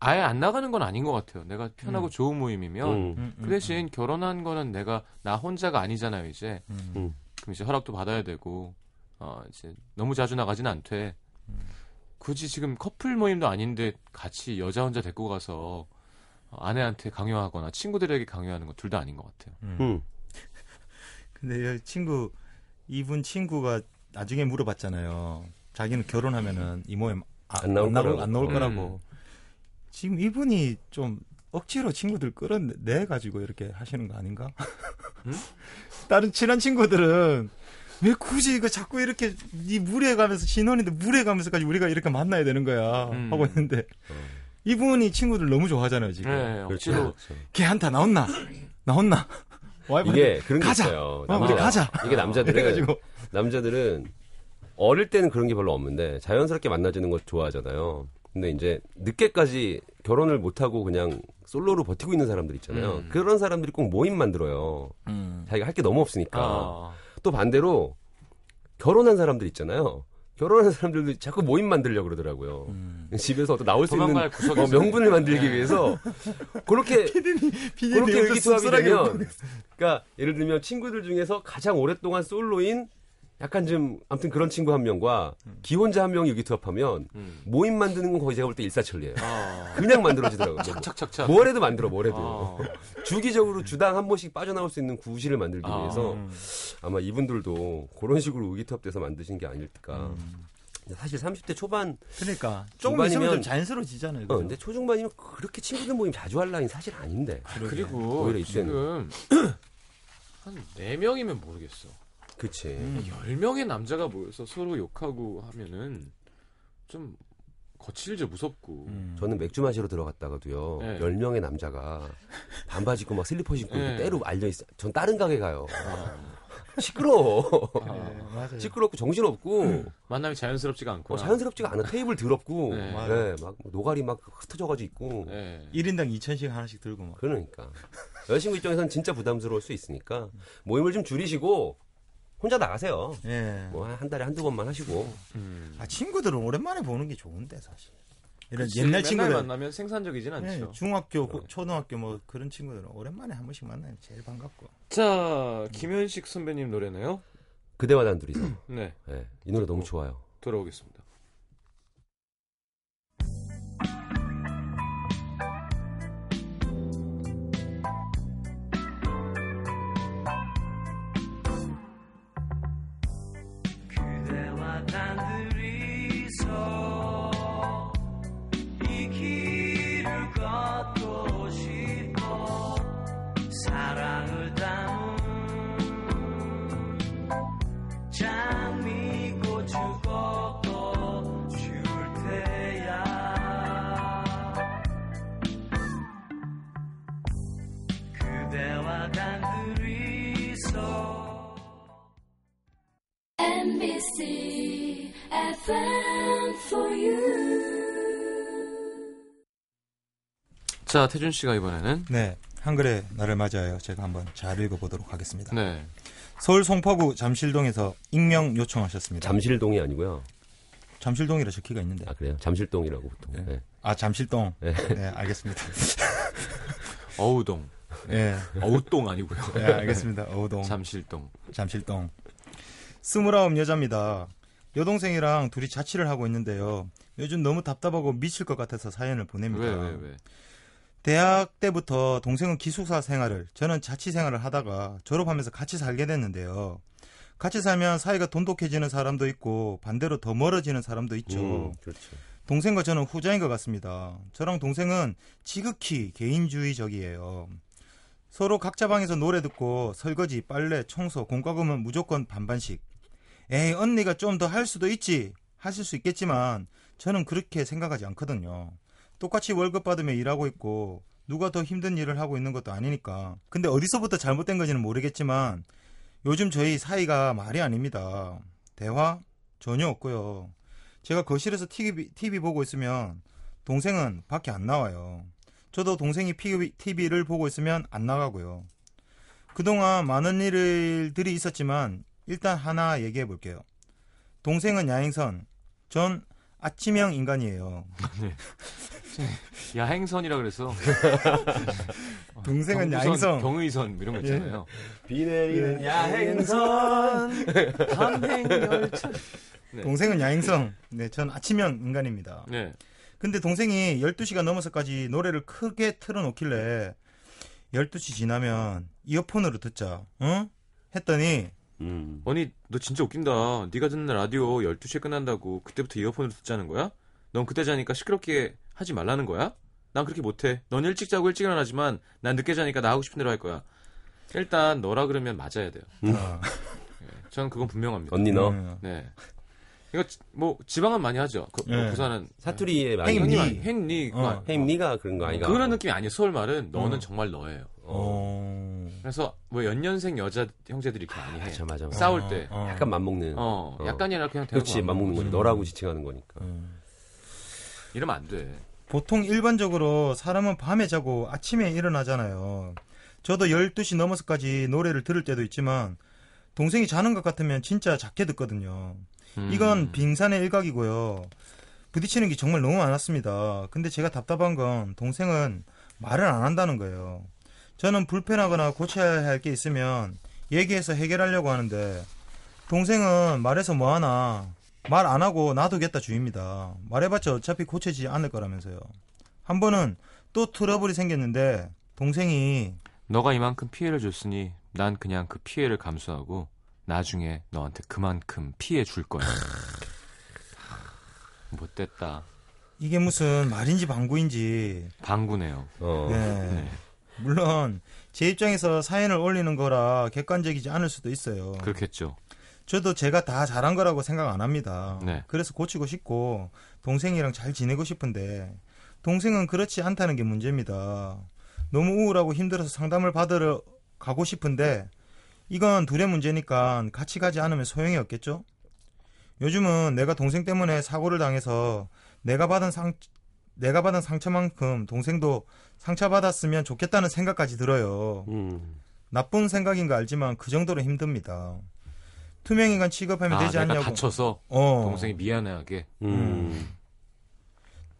아예 안 나가는 건 아닌 것 같아요. 내가 편하고 음. 좋은 모임이면 음. 음, 음, 그 대신 결혼한 거는 내가 나 혼자가 아니잖아요. 이제 음. 음. 그럼 이제 허락도 받아야 되고 어 이제 너무 자주 나가진 않되 음. 굳이 지금 커플 모임도 아닌데 같이 여자 혼자 데리고 가서 어, 아내한테 강요하거나 친구들에게 강요하는 거둘다 아닌 것 같아요. 음. 근데 이 친구 이분 친구가 나중에 물어봤잖아요. 자기는 결혼하면은 이 모임 아, 안 나올 나올- 거라고. 안 나올 음. 거라고. 지금 이분이 좀 억지로 친구들 끌어내 가지고 이렇게 하시는 거 아닌가? 음? [laughs] 다른 친한 친구들은 왜 굳이 이거 자꾸 이렇게 네 물에 가면서 신혼인데 물에 가면서까지 우리가 이렇게 만나야 되는 거야 음. 하고 있는데 이분이 친구들 너무 좋아하잖아요 지금. 네, 억지로 그렇죠. 걔 한타 나온나 나온나. 이게 그런 게 가자. 있어요. 어, 우리 가자. 이게 남자들은 이래가지고 남자들은 어릴 때는 그런 게 별로 없는데 자연스럽게 만나지는 거 좋아하잖아요. 근데 이제 늦게까지 결혼을 못 하고 그냥 솔로로 버티고 있는 사람들 있잖아요. 음. 그런 사람들이 꼭 모임 만들어요. 음. 자기가 할 게 너무 없으니까. 아, 또 반대로 결혼한 사람들 있잖아요. 결혼한 사람들도 자꾸 모임 만들려고 그러더라고요. 음. 집에서 또 나올 수 있는 어. 명분을 만들기 네. 위해서 그렇게 [laughs] 그렇게 의기투합이 되면 그러니까 예를 들면 친구들 중에서 가장 오랫동안 솔로인 약간 좀 아무튼 그런 친구 한 명과 기혼자 한 명이 의기투합하면 음. 모임 만드는 건 거의 제가 볼 때 일사천리예요. 아, 그냥 만들어지더라고요. 착착착. 뭐래도 만들어 뭐래도 아, [laughs] 주기적으로 주당 한 번씩 빠져나올 수 있는 구실을 만들기 아. 위해서 음. 아마 이분들도 그런 식으로 의기투합돼서 만드신 게 아닐까. 음. 사실 30대 초반 그러니까 조금 있으면 중반이면- 좀 자연스러워지잖아요. 어, 그죠? 근데 초중반이면 그렇게 친구들 모임 자주 할 나이는 사실 아닌데. 그리고 오히려 이때는. 지금 [clears throat] 한 4명이면 모르겠어. 그치. 음. 10명의 남자가 모여서 서로 욕하고 하면은 좀 거칠죠, 무섭고. 음. 저는 맥주 마시러 들어갔다가도요. 네. 10명의 남자가 반바지 입고 막 슬리퍼 신고 네. 떼로 몰려있어. 전 다른 가게 가요. 아, [laughs] 시끄러워. 아, 네. 시끄럽고 정신없고 만남이 자연스럽지가 않고. 어, 자연스럽지가 않아. 테이블 더럽고 네. 네, 막 노가리 막 흩어져가지고 있고 네. 1인당 2천씩 하나씩 들고 막. 그러니까 여자친구 입장에서는 진짜 부담스러울 수 있으니까 모임을 좀 줄이시고 혼자 나가세요. 예. 뭐 한 달에 한두 번만 하시고 음. 아 친구들은 오랜만에 보는 게 좋은데 사실. 이런 그치, 옛날 친구들 만나면 생산적이진 예, 않죠. 중학교, 고- 초등학교 뭐 그런 친구들은 오랜만에 한 번씩 만나면 제일 반갑고. 자, 김현식 선배님 노래네요. 그대와 난 둘이서 [clears throat] 네, 네, 이 노래 너무 좋아요. 돌아오겠습니다. 자, 태준 씨가 이번에는 네. 한글의 날을 맞아요. 제가 한번 잘 읽어보도록 하겠습니다. 네. 서울 송파구 잠실동에서 익명 요청하셨습니다. 잠실동이 아니고요. 잠실동이라 적히가 있는데. 아 그래요? 잠실동이라고 보통. 네. 네. 아 잠실동. 네. 네, 알겠습니다. [laughs] 어우동. 예, 어우동 아니고요. 네, 알겠습니다. 어우동. 잠실동. 잠실동. 스물아홉 여자입니다. 여동생이랑 둘이 자취를 하고 있는데요. 요즘 너무 답답하고 미칠 것 같아서 사연을 보냅니다. 왜, 왜, 왜? 대학 때부터 동생은 기숙사 생활을, 저는 자취 생활을 하다가 졸업하면서 같이 살게 됐는데요. 같이 살면 사이가 돈독해지는 사람도 있고 반대로 더 멀어지는 사람도 있죠. 음, 그렇죠. 동생과 저는 후자인 것 같습니다. 저랑 동생은 지극히 개인주의적이에요. 서로 각자 방에서 노래 듣고 설거지, 빨래, 청소, 공과금은 무조건 반반씩. 에이, 언니가 좀 더 할 수도 있지. 하실 수 있겠지만 저는 그렇게 생각하지 않거든요. 똑같이 월급 받으며 일하고 있고 누가 더 힘든 일을 하고 있는 것도 아니니까. 근데 어디서부터 잘못된 건지는 모르겠지만 요즘 저희 사이가 말이 아닙니다. 대화 전혀 없고요. 제가 거실에서 TV, TV 보고 있으면 동생은 밖에 안 나와요. 저도 동생이 TV를 보고 있으면 안 나가고요. 그동안 많은 일들이 있었지만 일단 하나 얘기해 볼게요. 동생은 야행선, 전 아침형 인간이에요. [laughs] 야행선이라 그래서 [laughs] 동생은 경부선, 야행성. 경의선 뭐 이런 거 있잖아요. 비 내리는 야행선 [laughs] 밤행열차. 네. 동생은 야행성. 네, 전 아침형 인간입니다. 네. 근데 동생이 12시가 넘어서까지 노래를 크게 틀어놓길래 12시 지나면 이어폰으로 듣자. 응? 했더니 음. 아니 너 진짜 웃긴다. 네가 듣는 라디오 12시에 끝난다고 그때부터 이어폰으로 듣자는 거야? 넌 그때 자니까 시끄럽게 하지 말라는 거야? 난 그렇게 못해. 넌 일찍 자고 일찍 일어나지만 난 늦게 자니까 나 하고 싶은 대로 할 거야. 일단 너라 그러면 맞아야 돼요. 아, 저는 그건 분명합니다. 언니 너 음, 네. 이거 지- 뭐 지방은 많이 하죠. 그, 뭐 네. 부산은 사투리에 많이 니. 아니 행니 그거 어. 아니- 햄 니가 그런 거 아이가 그런 느낌이 아니에요. 서울 말은 너는 어. 정말 너예요. 어. 그래서 뭐 연년생 여자 형제들이 이렇게 많이 해. 맞아 맞아 맞아. 싸울 어, 때. 어. 약간 맘먹는 어, 어. 약간이 아니라 그냥 그렇지 안 맘먹는 먹는 거지 거지. 너라고 지칭하는 거니까 음. 이러면 안 돼. 보통 일반적으로 사람은 밤에 자고 아침에 일어나잖아요. 저도 12시 넘어서까지 노래를 들을 때도 있지만 동생이 자는 것 같으면 진짜 작게 듣거든요. 음. 이건 빙산의 일각이고요. 부딪히는 게 정말 너무 많았습니다. 근데 제가 답답한 건 동생은 말을 안 한다는 거예요. 저는 불편하거나 고쳐야 할 게 있으면 얘기해서 해결하려고 하는데 동생은 말해서 뭐하나 말 안 하고 놔두겠다 주입니다. 말해봤자 어차피 고쳐지지 않을 거라면서요. 한 번은 또 트러블이 생겼는데 동생이 너가 이만큼 피해를 줬으니 난 그냥 그 피해를 감수하고 나중에 너한테 그만큼 피해 줄 거야. [laughs] 못됐다. 이게 무슨 말인지 방구인지 방구네요. 어. 네. 네. 물론 제 입장에서 사연을 올리는 거라 객관적이지 않을 수도 있어요. 그렇겠죠. 저도 제가 다 잘한 거라고 생각 안 합니다. 네. 그래서 고치고 싶고 동생이랑 잘 지내고 싶은데 동생은 그렇지 않다는 게 문제입니다. 너무 우울하고 힘들어서 상담을 받으러 가고 싶은데 이건 둘의 문제니까 같이 가지 않으면 소용이 없겠죠? 요즘은 내가 동생 때문에 사고를 당해서 내가 받은 상 내가 받은 상처만큼 동생도 상처받았으면 좋겠다는 생각까지 들어요. 음. 나쁜 생각인 거 알지만 그 정도로 힘듭니다. 투명인간 취급하면 아, 되지 내가 않냐고. 다쳐서 어. 동생이 미안해하게. 음.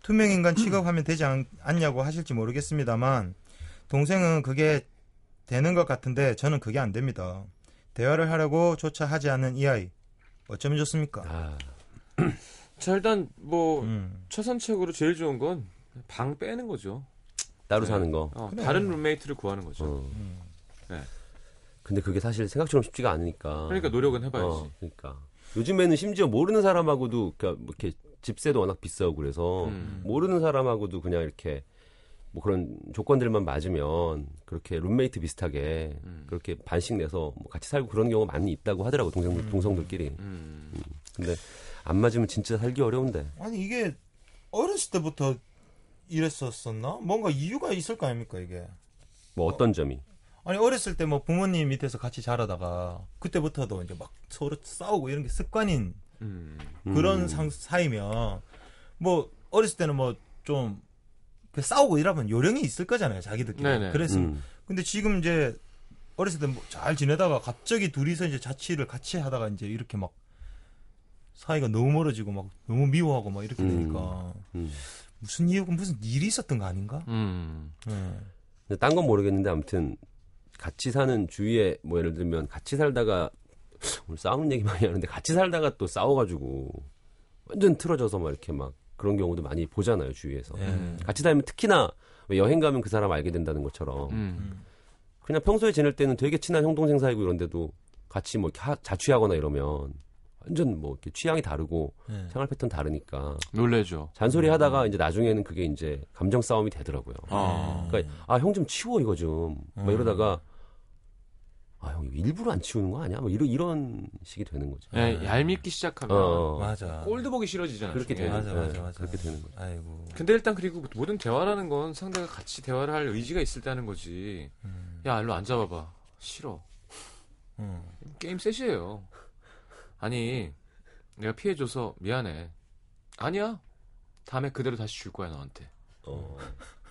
투명인간 취급하면 되지 않, 않냐고 하실지 모르겠습니다만 동생은 그게 되는 것 같은데 저는 그게 안 됩니다. 대화를 하려고 조차 하지 않는 이 아이 어쩌면 좋습니까? 아, [clears throat] 자 일단 뭐 음. 최선책으로 제일 좋은 건 방 빼는 거죠. 따로 네. 사는 거. 어, 그래. 다른 룸메이트를 구하는 거죠. 어. 음. 네. 근데 그게 사실 생각처럼 쉽지가 않으니까. 그러니까 노력은 해봐야지. 어, 그러니까. 요즘에는 심지어 모르는 사람하고도 그러니까 뭐 이렇게 집세도 워낙 비싸고 그래서 음. 모르는 사람하고도 그냥 이렇게 뭐 그런 조건들만 맞으면 그렇게 룸메이트 비슷하게 음. 그렇게 반씩 내서 뭐 같이 살고 그런 경우가 많이 있다고 하더라고 동생 동성들끼리. 음. 근데 안 맞으면 진짜 살기 어려운데. 아니 이게 어렸을 때부터 이랬었었나? 뭔가 이유가 있을 거 아닙니까 이게? 뭐 어떤 점이? 아니 어렸을 때 뭐 부모님 밑에서 같이 자라다가 그때부터도 이제 막 서로 싸우고 이런 게 습관인 음. 그런 음. 상, 사이면 뭐 어렸을 때는 뭐좀 그 싸우고 이러면 요령이 있을 거잖아요 자기들끼리 네네. 그래서 음. 근데 지금 이제 어렸을 때 뭐 잘 지내다가 갑자기 둘이서 이제 자취를 같이 하다가 이제 이렇게 막 사이가 너무 멀어지고 막 너무 미워하고 막 이렇게 음. 되니까 음. 무슨 이유가 무슨 일이 있었던 거 아닌가? 음. 네. 근데 딴건 모르겠는데 아무튼 같이 사는 주위에 뭐 예를 들면 같이 살다가 오늘 싸우는 얘기 많이 하는데 같이 살다가 또 싸워가지고 완전 틀어져서 막 이렇게 막 그런 경우도 많이 보잖아요 주위에서. 예. 같이 살면 특히나 왜 여행 가면 그 사람 알게 된다는 것처럼 음. 그냥 평소에 지낼 때는 되게 친한 형 동생 사이고 이런데도 같이 뭐 이렇게 하- 자취하거나 이러면 완전 뭐 이렇게 취향이 다르고 예. 생활 패턴 다르니까 놀래죠. 잔소리 하다가 이제 나중에는 그게 이제 감정 싸움이 되더라고요. 아. 그러니까 아 형 좀 치워 이거 좀. 막 이러다가 아 형 일부러 안 치우는 거 아니야? 뭐 이런 이런 식이 되는 거죠. 예, 얄밉기 시작하면 어. 맞아. 꼴도 보기 싫어지잖아요. 그렇게. 되는 맞아, 예, 맞아, 맞아. 그렇게 되는 거죠. 아이고. 근데 일단 그리고 모든 대화라는 건 상대가 같이 대화를 할 의지가 있을 때 하는 거지. 야, 일로 앉아봐봐. 싫어. 음. 게임 셋이에요. 아니, 내가 피해줘서 미안해. 아니야. 다음에 그대로 다시 줄 거야, 너한테. 어,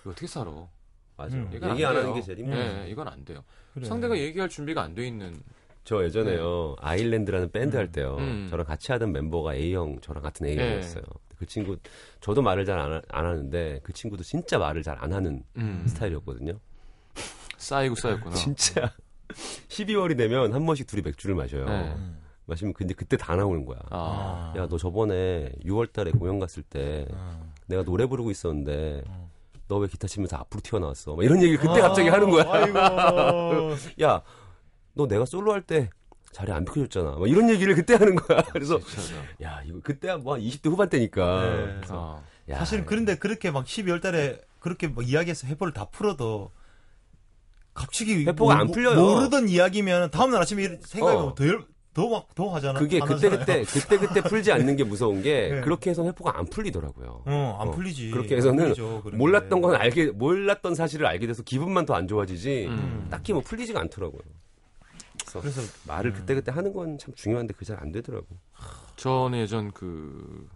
이거 어떻게 살아? 맞아. 음. 이건 얘기 안 돼요. 하는 게 제일 힘들어. 네, 이건 안 돼요. 그래. 상대가 얘기할 준비가 안 돼 있는. 저 예전에요 아일랜드라는 밴드 할 때요 음. 저랑 같이 하던 멤버가 A형 저랑 같은 네. A형이었어요. 그 친구 저도 말을 잘안 안 하는데 그 친구도 진짜 말을 잘 안 하는 음, 스타일이었거든요. 쌓이고 쌓였구나. [laughs] 진짜 12월이 되면 한 번씩 둘이 맥주를 마셔요. 네. 음. 마시면 근데 그때 다 나오는 거야. 아, 야 너 저번에 6월 달에 공연 갔을 때 어. 내가 노래 부르고 있었는데 어. 너왜 기타 치면서 앞으로 튀어나왔어? 막 이런 얘기를 그때 갑자기 하는 거야. [laughs] 야 너 내가 솔로 할 때 자리 안 비켜줬잖아. 막 이런 얘기를 그때 하는 거야. 그래서 진짜다. 야 이거 그때 뭐 20대 후반 때니까. 네. 아, 야, 사실은 그런데 그렇게 막 12월 달에 그렇게 막 이야기해서 회포를 다 풀어도 갑자기 회포가 모- 안 풀려요. 모르던 이야기면 다음날 아침에 일- 생각해보면 어. 더 더막 더 하잖아. 그게 그때. 그때 [laughs] 그때 그때 풀지 않는 게 무서운 게 네. 그렇게 해서 회포가 안 풀리더라고요. 어, 안 어, 풀리지. 그렇게 안 해서는 풀리죠, 몰랐던 게. 건 알게 몰랐던 사실을 알게 돼서 기분만 더 안 좋아지지 음. 딱히 뭐 풀리지가 않더라고요. 그래서 그래서 말을 그때 그때 하는 건 참 중요한데 그게 잘안 되더라고. 저는 예전 그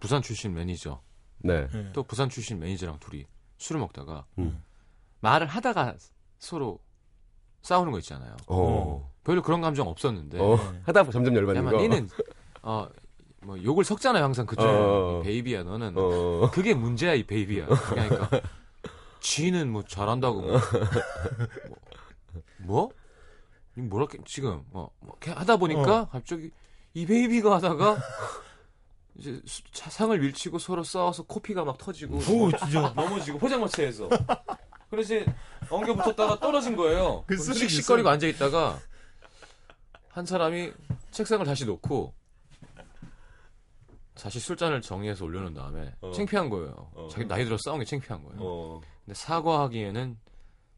부산 출신 매니저 네. 네. 또 부산 출신 매니저랑 둘이 술을 먹다가 음. 말을 하다가 서로 싸우는 거 있잖아요. 어. 별로 그런 감정 없었는데 어. [laughs] 하다 보면 점점 열받는 야마 거. 니는 어 뭐 욕을 섞잖아요 항상 그중 어. 베이비야 너는 어. 그게 문제야 이 베이비야 그러니까 [laughs] 쥐는 뭐 잘한다고 뭐, 뭐? 게 지금 뭐, 뭐 이렇게 하다 보니까 갑자기 이 베이비가 하다가 이제 수- 차- 상을 밀치고 서로 싸워서 코피가 막 터지고 오 진짜 넘어지고 포장마차에서 그래서 엉겨 붙었다가 떨어진 거예요. 그 씩씩거리고 앉아 있다가 한 사람이 책상을 다시 놓고 다시 술잔을 정리해서 올려놓은 다음에 어. 창피한 거예요. 어. 자기 나이 들어 싸운 게 창피한 거예요. 어. 근데 사과하기에는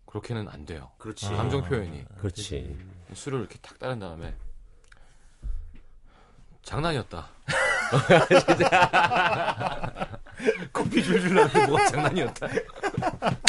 그렇게는 안 돼요. 그렇지. 감정 표현이 그렇지. 술을 이렇게 탁 따른 다음에 장난이었다. [laughs] [laughs] 커피 줄줄 나는데 뭐가 장난이었다. [laughs]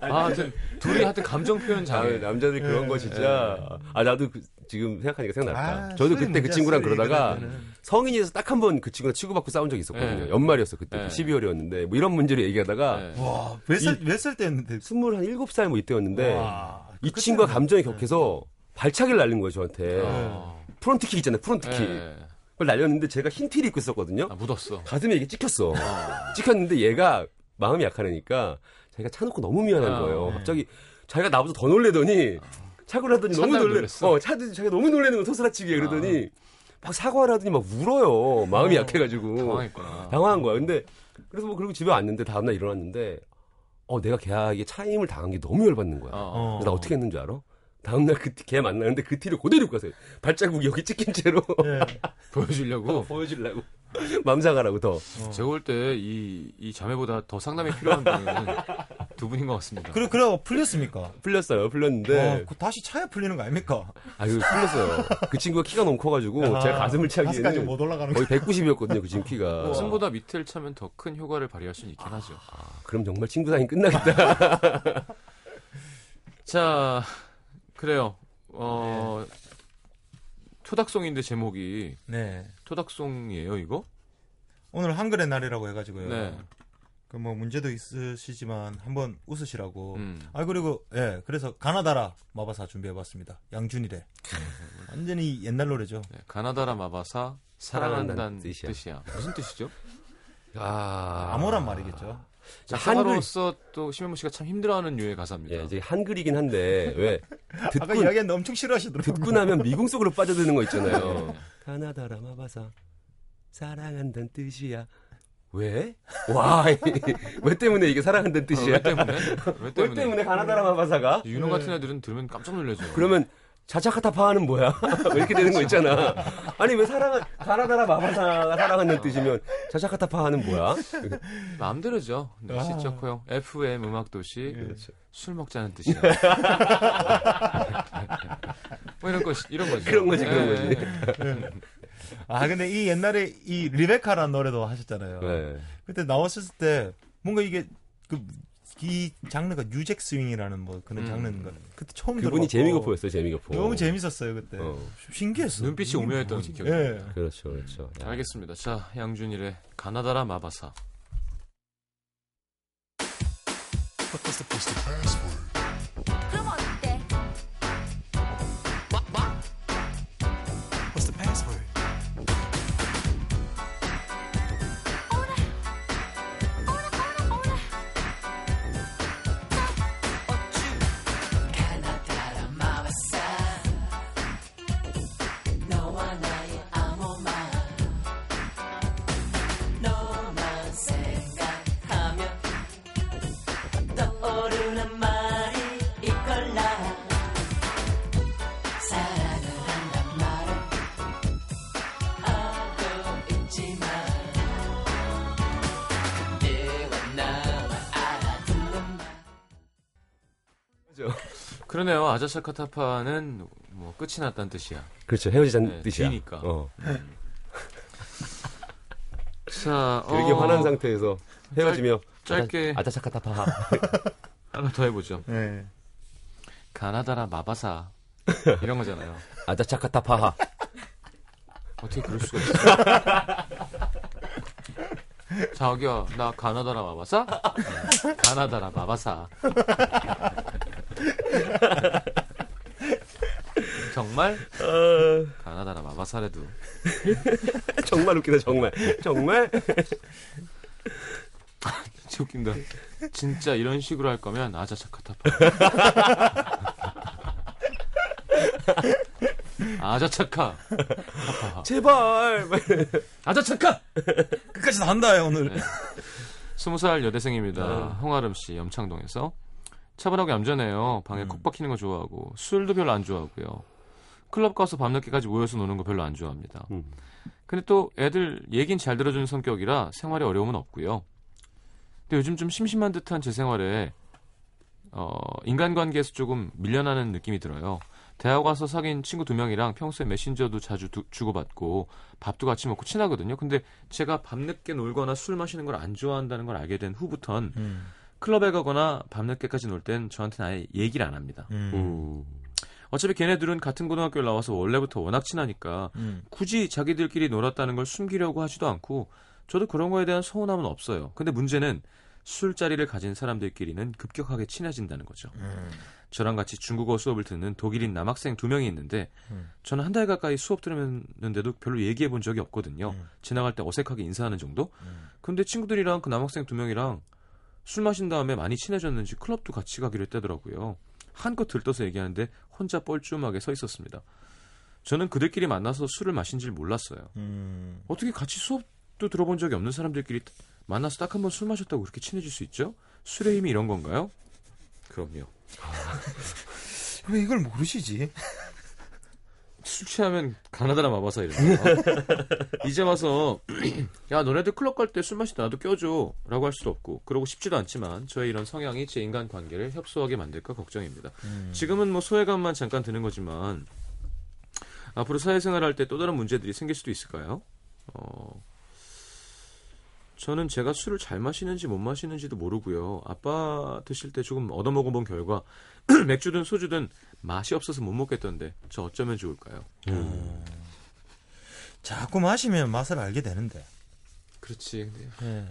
아, 하여튼 둘이 하여튼 감정 표현 아, 잘해. 남자들 그런 거 진짜. 아, 나도 그- 지금 생각하니까 생각났다. 아, 저도 그때 그 친구랑 그러다가 그러면은. 성인이 돼서 딱 한 번 그 친구랑 치고받고 싸운 적이 있었거든요. 네. 연말이었어, 그때. 네. 12월이었는데. 뭐 이런 문제를 얘기하다가 네. 와, 몇 살, 몇 살 때였는데. 27살 뭐 이때였는데 와, 이 그때는- 친구가 감정이 격해서 발차기를 날린 거예요, 저한테. 아, front kick 있잖아요, front kick. 네. 그걸 날렸는데 제가 흰 티를 입고 있었거든요. 아, 묻었어. 가슴에 이게 찍혔어. 아, 찍혔는데 얘가 마음이 약한 애니까 자기가 차놓고 너무 미안한 아, 거예요. 네. 갑자기 자기가 나보다 더 놀래더니 차고 하더니 너무 놀래. 놀랬어? 어, 차도 자기가 너무 놀래는 거 소스라치게 그러더니 막 사과를 하더니 막 울어요. 마음이 어, 약해가지고. 당황했구나. 당황한 거야. 근데 그래서 뭐 그리고 집에 왔는데 다음날 일어났는데 어 내가 걔에게 차임을 당한 게 너무 열받는 거야. 어. 그래서 나 어떻게 했는 줄 알아? 다음날 그 걔 만나는데 그 티를 그대로 입고 왔어요. 발자국이 여기 찍힌 채로 예. [laughs] 보여주려고. 보여주려고. [laughs] 맘상하라고 더. 제가 볼 때 이 이 자매보다 더 상담이 필요한 분은 [laughs] 두 분인 것 같습니다. 그래, 그래, 풀렸습니까? 풀렸어요. 풀렸는데. 와, 그 다시 차야 풀리는 거 아닙니까? 아, 이거 풀렸어요. 그 친구가 키가 너무 커가지고, 제가 가슴을 차기에는 못 올라가는 거의 190이었거든요, 그 친구 키가. 가슴보다 밑을 차면 더 큰 효과를 발휘할 수는 있긴 하죠. 아, 그럼 정말 친구 사이 끝나겠다. 자, 그래요. 어, 토닥송인데 제목이 네. 토닥송이에요, 이거? 오늘 한글의 날이라고 해가지고요. 네. 그 뭐 문제도 있으시지만 한번 웃으시라고. 음. 아 그리고 예 그래서 가나다라 마바사 준비해봤습니다. 양준일의 [laughs] 완전히 옛날 노래죠. 네, 가나다라 마바사 사랑한다는 사랑한다는 뜻이야. 뜻이야. 무슨 뜻이죠? 아. [laughs] 암호란 말이겠죠. 작가로서 또 심현보 씨가 참 힘들어하는 류의 가사입니다. 예, 이제 한글이긴 한데 왜 [laughs] 아까 듣고 이야기했는데 엄청 싫어하시더라고요. 듣고 나면 미궁 속으로 [laughs] 빠져드는 거 네. 있잖아요. 가나다라 마바사 사랑한다는 뜻이야. 왜? 와, 왜 때문에 이게 사랑한다는 뜻이야? 왜 때문에? 왜 때문에? 왜 때문에 가나다라 마바사가? 윤호 같은 애들은 들으면 깜짝 놀라죠. 그러면 자차카타파하는 뭐야? [laughs] 왜 이렇게 되는 거 있잖아. 아니 왜 사랑은 가나다라 마바사가 사랑하는 뜻이면 자차카타파는 뭐야? 마음대로죠. 네, 아. 시적호용 FM 음악 도시 그렇죠. 술 먹자는 뜻이야. [laughs] 뭐 이런 거 이런 거죠. 그런 거지, 그런 예, 거지. 예. 아 근데 이 옛날에 이 리베카라는 노래도 하셨잖아요. 네. 그때 나왔을 때 뭔가 이게 그 이 장르가 뉴잭 스윙이라는 뭐 그런 음. 장르인가 그때 처음 그분이 들어봤고 재미고포였어요, 재미고포. 너무 재밌었어요 그때 어. 신기했어 눈빛이 오묘했던? 기억이 예. 그렇죠, 그렇죠. 야. 알겠습니다. 자, 양준일의 가나다라 마바사. 그럼 그러네요. 아자샤 카타파는 뭐 끝이 났다는 뜻이야. 그렇죠, 헤어지자는 네, 뜻이야. 뒤니까. 어. [laughs] 자, 되게 어, 화난 상태에서 헤어지며 짧 게- 아자, 차카타파 하나 더 해보죠. 예. 가나다라 마바사 [laughs] 이런 거잖아요. 아자차카타파하. 어떻게 그럴 수가 있어? [laughs] 자기야, 나 가나다라 마바사? 응. 가나다라 마바사. 정말? 가나다라 마바사래도. [laughs] 정말 웃기다, 정말. 정말? 진짜 웃긴다. 진짜 이런 식으로 할 거면 아자차카타파. 아자차카. 타파. 제발! 아자차카! 끝까지 다 한다 오늘 네. 스무 살 여대생입니다. 네. 홍아름 씨, 염창동에서. 차분하고 얌전해요. 방에 콕 박히는 거 좋아하고, 술도 별로 안 좋아하고요. 클럽 가서 밤늦게까지 모여서 노는 거 별로 안 좋아합니다. 음. 근데 또 애들 얘긴 잘 들어주는 성격이라 생활에 어려움은 없고요. 근데 요즘 좀 심심한 듯한 제 생활에 어, 인간관계에서 조금 밀려나는 느낌이 들어요. 대학 와서 사귄 친구 두 명이랑 평소에 메신저도 자주 두- 주고받고 밥도 같이 먹고 친하거든요. 근데 제가 밤늦게 놀거나 술 마시는 걸 안 좋아한다는 걸 알게 된 후부턴 음. 클럽에 가거나 밤늦게까지 놀 땐 저한테는 아예 얘기를 안 합니다. 음. 음. 어차피 걔네들은 같은 고등학교를 나와서 원래부터 워낙 친하니까 음. 굳이 자기들끼리 놀았다는 걸 숨기려고 하지도 않고 저도 그런 거에 대한 서운함은 없어요. 근데 문제는 술자리를 가진 사람들끼리는 급격하게 친해진다는 거죠. 음. 저랑 같이 중국어 수업을 듣는 독일인 남학생 두 명이 있는데 음. 저는 한 달 가까이 수업 들으면는데도 별로 얘기해 본 적이 없거든요. 음. 지나갈 때 어색하게 인사하는 정도? 음. 근데 친구들이랑 그 남학생 두 명이랑 술 마신 다음에 많이 친해졌는지 클럽도 같이 가기로 했다더라고요. 한껏 들떠서 얘기하는데 혼자 뻘쭘하게 서 있었습니다. 저는 그들끼리 만나서 술을 마신 줄 몰랐어요. 음. 어떻게 같이 수업도 들어본 적이 없는 사람들끼리 만나서 딱 한 번 술 마셨다고 그렇게 친해질 수 있죠? 술의 힘이 이런 건가요? 그럼요. [laughs] 왜 이걸 모르시지? 술 취하면 가나다라 마바사 이런 거. [laughs] 이제 와서 [clears throat] 야 너네들 클럽 갈 때 술 마실 때 나도 껴줘 라고 할 수도 없고 그러고 싶지도 않지만 저의 이런 성향이 제 인간 관계를 협소하게 만들까 걱정입니다. 지금은 뭐 소외감만 잠깐 드는 거지만 앞으로 사회생활 할 때 또 다른 문제들이 생길 수도 있을까요? 어, 저는 제가 술을 잘 마시는지 못 마시는지도 모르고요. 아빠 드실 때 조금 얻어먹어본 결과 [clears throat] 맥주든 소주든 맛이 없어서 못 먹겠던데 저 어쩌면 좋을까요? 자꾸 마시면 맛을 알게 되는데. 그렇지. 근데 예.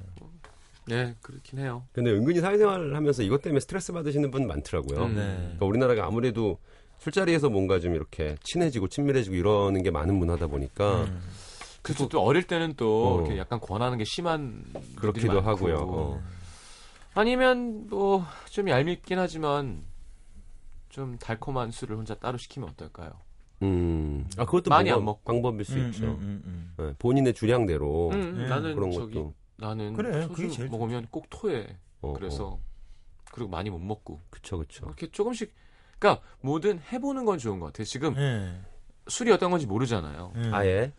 네, 그렇긴 해요. 근데 은근히 사회생활을 하면서 이것 때문에 스트레스 받으시는 분 많더라고요. 음. 네. 그러니까 우리나라가 아무래도 술자리에서 뭔가 좀 이렇게 친해지고 친밀해지고 이러는 게 많은 문화다 보니까 음. 그렇죠. 또 어릴 때는 또 어. 이렇게 약간 권하는 게 심한 그렇기도. 하고요. 어. 아니면 뭐 좀 얄밉긴 하지만 좀 달콤한 술을 혼자 따로 시키면 어떨까요? 음. 아 그것도 많이 방법, 안 먹고. 방법일 수 음, 있죠. 음, 음, 네, 본인의 주량대로 음, 네, 나는 그런 저기 것도 나는 그래, 소주 그게 제일 먹으면 꼭 토해. 어, 그래서 어. 그리고 많이 못 먹고 그쵸 그쵸. 이렇게 조금씩 그러니까 뭐든 해보는 건 좋은 것 같아요. 지금 음. 술이 어떤 건지 모르잖아요. 예. 예. 아예.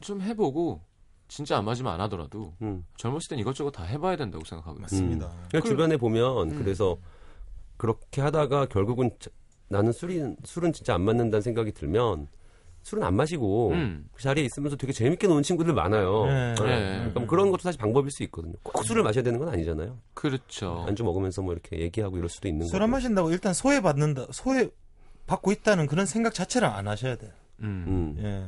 좀 해보고 진짜 안 맞으면 안 하더라도 음. 젊었을 땐 이것저것 다 해봐야 된다고 생각하거든요. 맞습니다. 그러니까 그- 주변에 보면 음. 그래서 그렇게 하다가 결국은 자- 나는 술이 술은 진짜 안 맞는다는 생각이 들면 술은 안 마시고 음. 그 자리에 있으면서 되게 재밌게 노는 친구들 많아요. 네. 네. 네. 그럼 그런 것도 사실 방법일 수 있거든요. 꼭 술을 마셔야 되는 건 아니잖아요. 그렇죠. 안주 먹으면서 뭐 이렇게 얘기하고 이럴 수도 있는 술 거고. 안 마신다고 일단 소외 받는다, 소외 받고 있다는 그런 생각 자체를 안 하셔야 돼요. 음. 음. 예.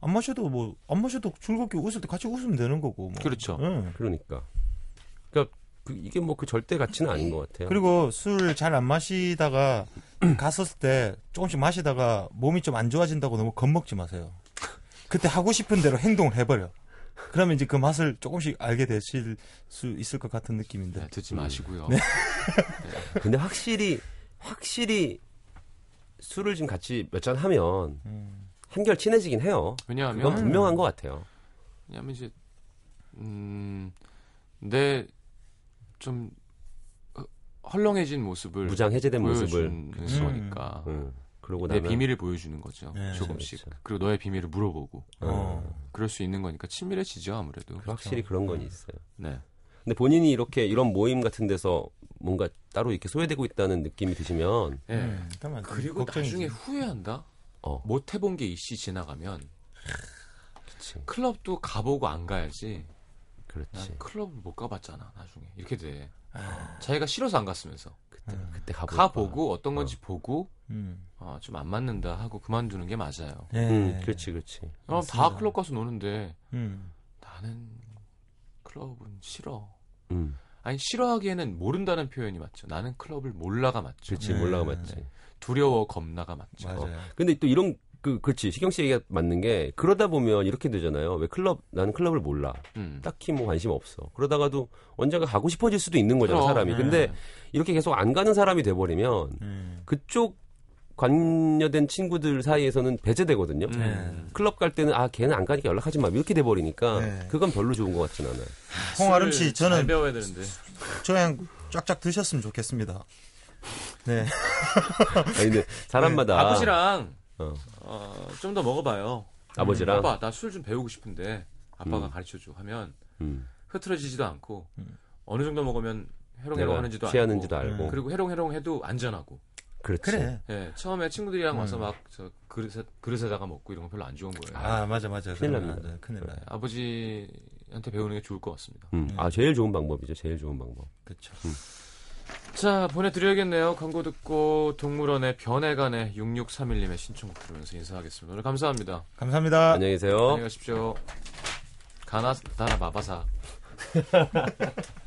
안 마셔도 뭐, 안 마셔도 즐겁게 웃을 때 같이 웃으면 되는 거고. 뭐. 그렇죠. 예. 그러니까. 그러니까 그- 이게 뭐 그 절대 가치는 아닌 것 같아요. 그리고 술 잘 안 마시다가 [clears throat] 갔었을 때 조금씩 마시다가 몸이 좀 안 좋아진다고 너무 겁먹지 마세요. 그때 하고 싶은 대로 행동을 해버려. 그러면 이제 그 맛을 조금씩 알게 되실 수 있을 것 같은 느낌인데. 네, 듣지 음. 마시고요. 근데 확실히 확실히 술을 좀 같이 몇 잔 하면 음. 한결 친해지긴 해요. 그건 왜냐하면 분명한 것 같아요. 왜냐하면 이제 음내좀 헐렁해진 모습을 무장 해제된 모습을 보여주는 거니까 음, 그러고 내 나면 비밀을 보여주는 거죠. 네, 조금씩. 그렇죠. 그리고 너의 비밀을 물어보고 어. 그럴 수 있는 거니까 친밀해지죠 아무래도. 확실히 그런 건 있어요. 네. 근데 본인이 이렇게 이런 모임 같은 데서 뭔가 따로 이렇게 소외되고 있다는 느낌이 드시면 네. 음, 그리고. 나중에 후회한다. 어, 못 해본 게 이씨 지나가면 그치, 클럽도 가보고 안 가야지. 난 그렇지. 클럽을 못 가봤잖아 나중에 이렇게 돼. 아, 자기가 싫어서 안 갔으면서 그때 음. 그때 가보 가보고 어떤 건지 보고 음. 어, 좀 안 맞는다 하고 그만두는 게 맞아요. 예. 음, 그렇지, 그렇지. 그럼 다 맞습니다. 클럽 가서 노는데 음. 나는 클럽은 싫어. 음, 아니 싫어하기에는 모른다는 표현이 맞죠. 나는 클럽을 몰라가 맞죠. 그렇지, 네. 몰라가 맞지. 두려워 겁나가 맞죠. 맞아요. 근데 또 이런 그 그렇지 시경 씨 얘기가 맞는 게 그러다 보면 이렇게 되잖아요. 왜 클럽 나는 클럽을 몰라. 음. 딱히 뭐 관심 없어. 그러다가도 언젠가 가고 싶어질 수도 있는 거잖아 그럼, 사람이. 네. 근데 이렇게 계속 안 가는 사람이 돼버리면 음. 그쪽 관여된 친구들 사이에서는 배제되거든요. 음. 클럽 갈 때는 아 걔는 안 가니까 연락하지 마 이렇게 돼 버리니까 네. 그건 별로 좋은 것 같진 않아요. 홍아름 씨, 저는 잘 배워야 되는데. 저 그냥 쫙쫙 드셨으면 좋겠습니다. 네. [laughs] 아니 근데 사람마다 아버지랑 어. 어, 좀 더 먹어봐요. 아버지랑 아빠 나 술 좀 배우고 싶은데 아빠가 음. 가르쳐줘 하면 음, 흐트러지지도 않고 음. 어느 정도 먹으면 해롱해롱 하는지도 취하는지도 알고 알고. 음. 그리고 해롱해롱 해도 안전하고. 그렇지. 그래. 예, 처음에 친구들이랑 와서 음. 막저 그릇에 그릇에다가 먹고 이런 거 별로 안 좋은 거예요. 아, 맞아, 맞아. 큰일 납니다. 큰일 나요. 아버지한테 배우는 게 좋을 것 같습니다. 음, 아 제일 좋은 방법이죠. 제일 좋은 방법. 그렇죠. 자, 보내드려야겠네요. 광고 듣고 동물원의 변해간의 6631님의 신청곡 들으면서 인사하겠습니다. 오늘 감사합니다. 감사합니다. 안녕히 계세요. 안녕히 가십시오. 가나다라 마바사. [laughs]